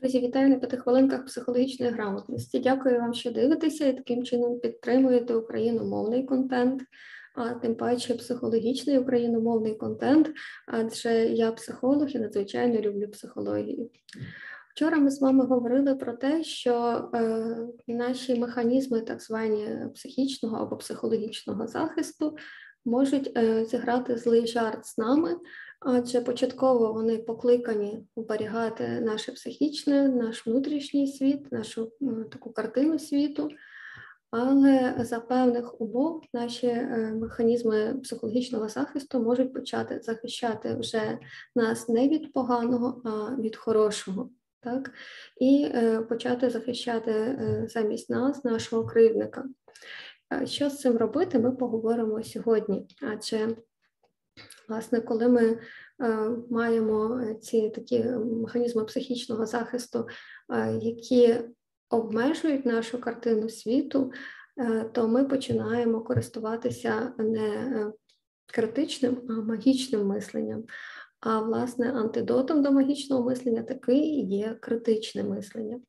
Друзі, вітаю на п'яти хвилинках психологічної грамотності. Дякую вам, що дивитеся і таким чином підтримуєте україномовний контент, а тим паче психологічний україномовний контент, адже я психолог і надзвичайно люблю психологію. Вчора ми з вами говорили про те, що е, наші механізми, так звані психічного або психологічного захисту, можуть е, зіграти злий жарт з нами, адже початково вони покликані оберігати наше психічне, наш внутрішній світ, нашу таку картину світу. Але за певних умов наші е, механізми психологічного захисту можуть почати захищати вже нас не від поганого, а від хорошого, так і е, почати захищати е, замість нас, нашого кривдника. Що з цим робити, ми поговоримо сьогодні. Адже, власне, коли ми е, маємо ці такі механізми психічного захисту, е, які обмежують нашу картину світу, е, то ми починаємо користуватися не критичним, а магічним мисленням. А власне антидотом до магічного мислення такий є критичне мислення.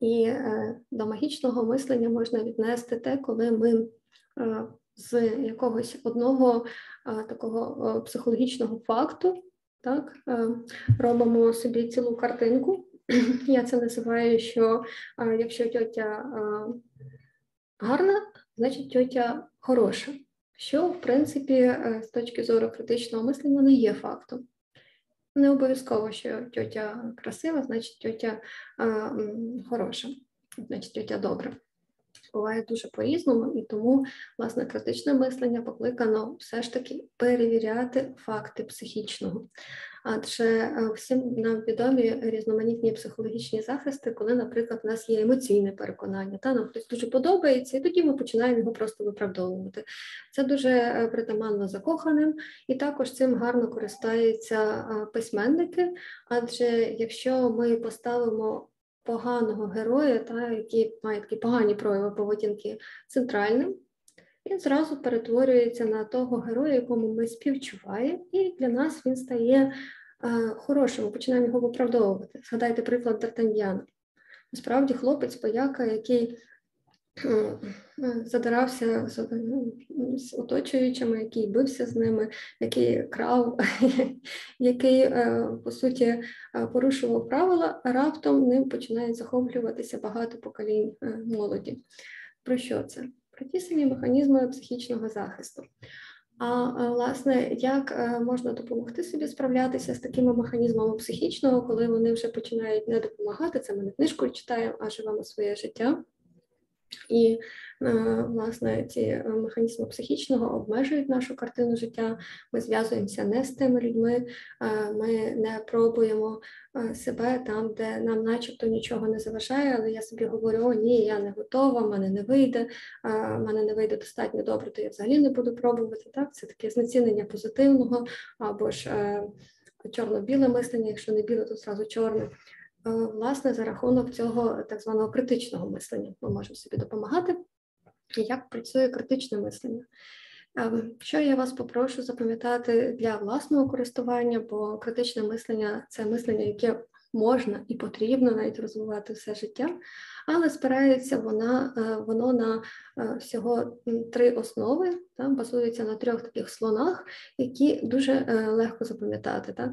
І е, до магічного мислення можна віднести те, коли ми е, з якогось одного е, такого психологічного факту так, робимо собі цілу картинку. Я це називаю, що якщо тьотя гарна, значить тьотя хороша. Що, в принципі, з точки зору критичного мислення не є фактом. Не обов'язково, що тьотя красива, значить тьотя хороша, значить тьотя добра. Буває дуже по-різному, і тому власне критичне мислення покликано все ж таки перевіряти факти психічного. Адже е, всім нам відомі різноманітні психологічні захисти, коли, наприклад, у нас є емоційне переконання, та нам хтось дуже подобається, і тоді ми починаємо його просто виправдовувати. Це дуже е, притаманно закоханим, і також цим гарно користаються е, письменники. Адже якщо ми поставимо поганого героя, та який має такі погані прояви поведінки центральним, він зразу перетворюється на того героя, якому ми співчуваємо, і для нас він стає е, хорошим, ми починаємо його виправдовувати. Згадайте приклад Д'Артаньяна. Насправді, хлопець пояка, який задирався з, з оточуючими, який бився з ними, який крав, який, е, по суті, е, порушував правила, а раптом ним починають захоплюватися багато поколінь е, молоді. Про що це? про ті самі механізми психічного захисту. А власне, як е, можна допомогти собі справлятися з такими механізмами психічного, коли вони вже починають не допомагати? Це ми не книжку читаємо, а живемо своє життя. І е, власне ці е, механізми психічного обмежують нашу картину життя. Ми зв'язуємося не з тими людьми, е, ми не пробуємо себе там, де нам, начебто, нічого не заважає, але я собі говорю: о, ні, я не готова, в мене не вийде, в мене не вийде достатньо добре, то я взагалі не буду пробувати. Так, це таке знецінення позитивного або ж чорно-біле мислення, якщо не біле, то зразу чорне. Е, власне, за рахунок цього так званого критичного мислення ми можемо собі допомагати. Як працює критичне мислення? Ем, що я вас попрошу запам'ятати для власного користування, бо критичне мислення це мислення, яке можна і потрібно навіть розвивати все життя, але спирається вона, е, воно на е, всього три основи, там, базується на трьох таких слонах, які дуже легко запам'ятати. Так?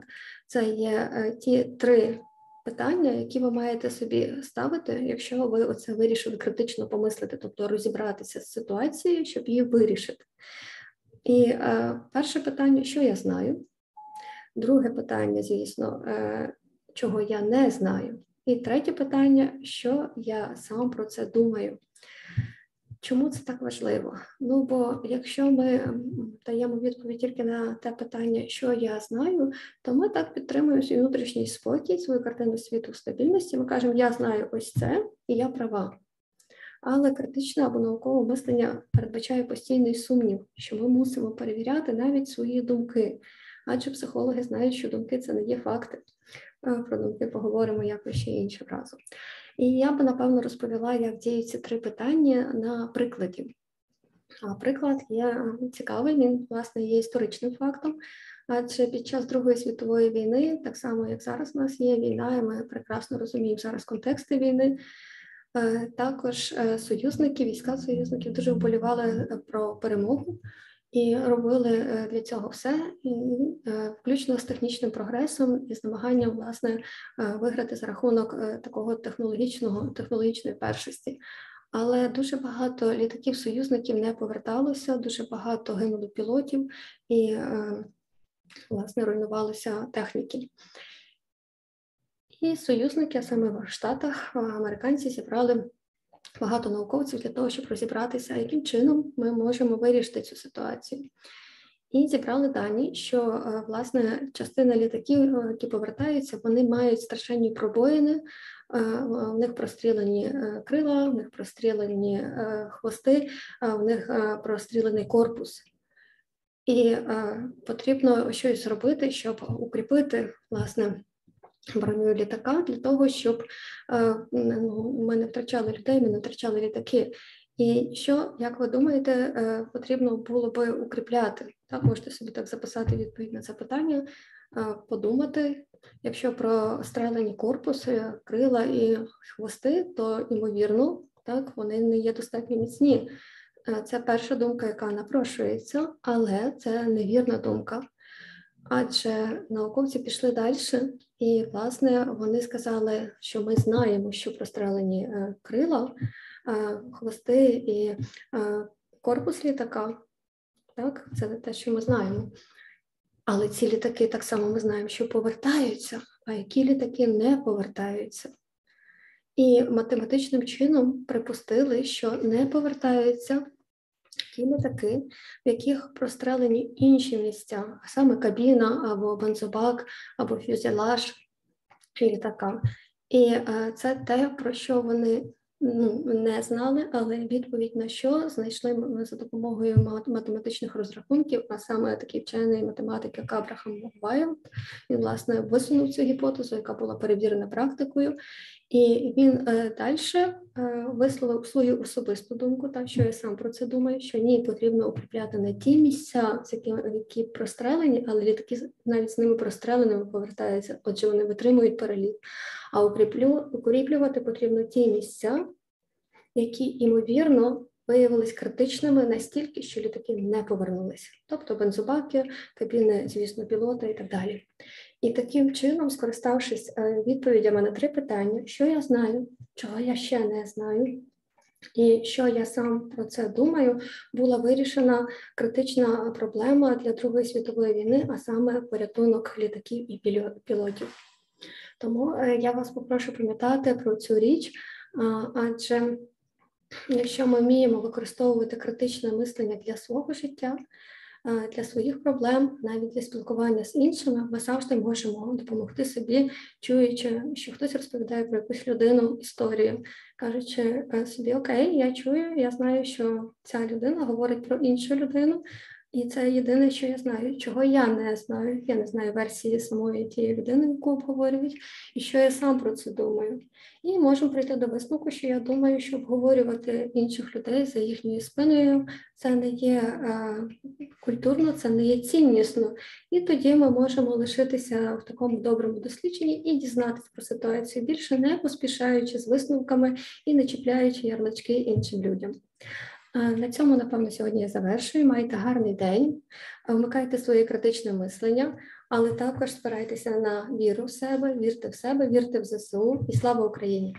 Це є ті три питання, які ви маєте собі ставити, якщо ви оце вирішили критично помислити, тобто розібратися з ситуацією, щоб її вирішити. І е, перше питання, що я знаю? Друге питання, звісно, е, чого я не знаю. І третє питання, що я сам про це думаю. Чому це так важливо? Ну бо якщо ми даємо відповідь тільки на те питання, що я знаю, то ми так підтримуємо свій внутрішній спокій, свою картину світу стабільності. Ми кажемо, я знаю ось це і я права. Але критичне або наукове мислення передбачає постійний сумнів, що ми мусимо перевіряти навіть свої думки, адже психологи знають, що думки це не є факти. Про думки поговоримо якось ще іншим разом. І я би напевно розповіла, як діють ці три питання на прикладі. А приклад є цікавий, він, власне, є історичним фактом. Адже під час Другої світової війни, так само як зараз у нас є війна, і ми прекрасно розуміємо зараз контексти війни. Е, також е, союзники, війська союзників дуже вболівали е, про перемогу і робили для цього все, включно з технічним прогресом і з намаганням власне виграти за рахунок такого технологічного технологічної першості. Але дуже багато літаків союзників не поверталося, дуже багато гинуло пілотів і власне руйнувалися техніки. І союзники, саме в Штатах, американці зібрали багато науковців для того, щоб розібратися, яким чином ми можемо вирішити цю ситуацію. І зібрали дані, що власне частина літаків, які повертаються, вони мають страшенні пробоїни, в них прострілені е, крила, в них прострілені е, хвости, в них прострілений корпус. І потрібно щось зробити, щоб укріпити власне броню літака для того, щоб е, ну, ми не втрачали людей, ми не втрачали літаки. І що, як ви думаєте, е, потрібно було би укріпляти? Так, можете собі так записати відповідь на це питання, е, подумати. Якщо про стрелені корпуси, крила і хвости, то ймовірно, так вони не є достатньо міцні. Це перша думка, яка напрошується, але це невірна думка. Адже науковці пішли далі, і, власне, вони сказали, що ми знаємо, що прострелені е, крила, е, хвости і е, корпус літака. Так, це те, що ми знаємо. Але ці літаки так само ми знаємо, що повертаються, а які літаки не повертаються. І математичним чином припустили, що не повертаються ті літаки, в яких прострелені інші місця, саме кабіна або бензобак, або фюзелаж літака. І е, це те, про що вони ну, не знали, але відповідь на що знайшли ми за допомогою математичних розрахунків, а саме такий вчений математик, як Абрахам Вайлд. Він власне висунув цю гіпотезу, яка була перевірена практикою, і він е, далі е, висловив свою особисту думку, так що я сам про це думаю, що ні, потрібно укріпляти не ті місця, з які прострелені, але літаки навіть з ними простреленими повертаються, отже, вони витримують переліт. А укріплю, укріплювати потрібно ті місця, які ймовірно виявились критичними настільки, що літаки не повернулися, тобто бензобаки, кабіни, звісно, пілота і так далі. І таким чином, скориставшись е, відповідями на три питання, що я знаю, чого я ще не знаю, і що я сам про це думаю, була вирішена критична проблема для Другої світової війни, а саме порятунок літаків і пілотів. Тому е, я вас попрошу пам'ятати про цю річ, адже якщо ми вміємо використовувати критичне мислення для свого життя, для своїх проблем, навіть для спілкування з іншими, ми завжди можемо допомогти собі, чуючи, що хтось розповідає про якусь людину історію, кажучи е, собі, окей, я чую, я знаю, що ця людина говорить про іншу людину. І це єдине, що я знаю, чого я не знаю. Я не знаю версії самої тієї людини, яку обговорюють, і що я сам про це думаю. І можемо прийти до висновку, що я думаю, що обговорювати інших людей за їхньою спиною це не є е, культурно, це не є ціннісно. І тоді ми можемо лишитися в такому доброму дослідженні і дізнатися про ситуацію більше, не поспішаючи з висновками і не чіпляючи ярлички іншим людям. На цьому, напевно, сьогодні я завершую. Майте гарний день, вмикайте своє критичне мислення, але також спирайтеся на віру в себе, вірте в себе, вірте в ЗСУ і слава Україні!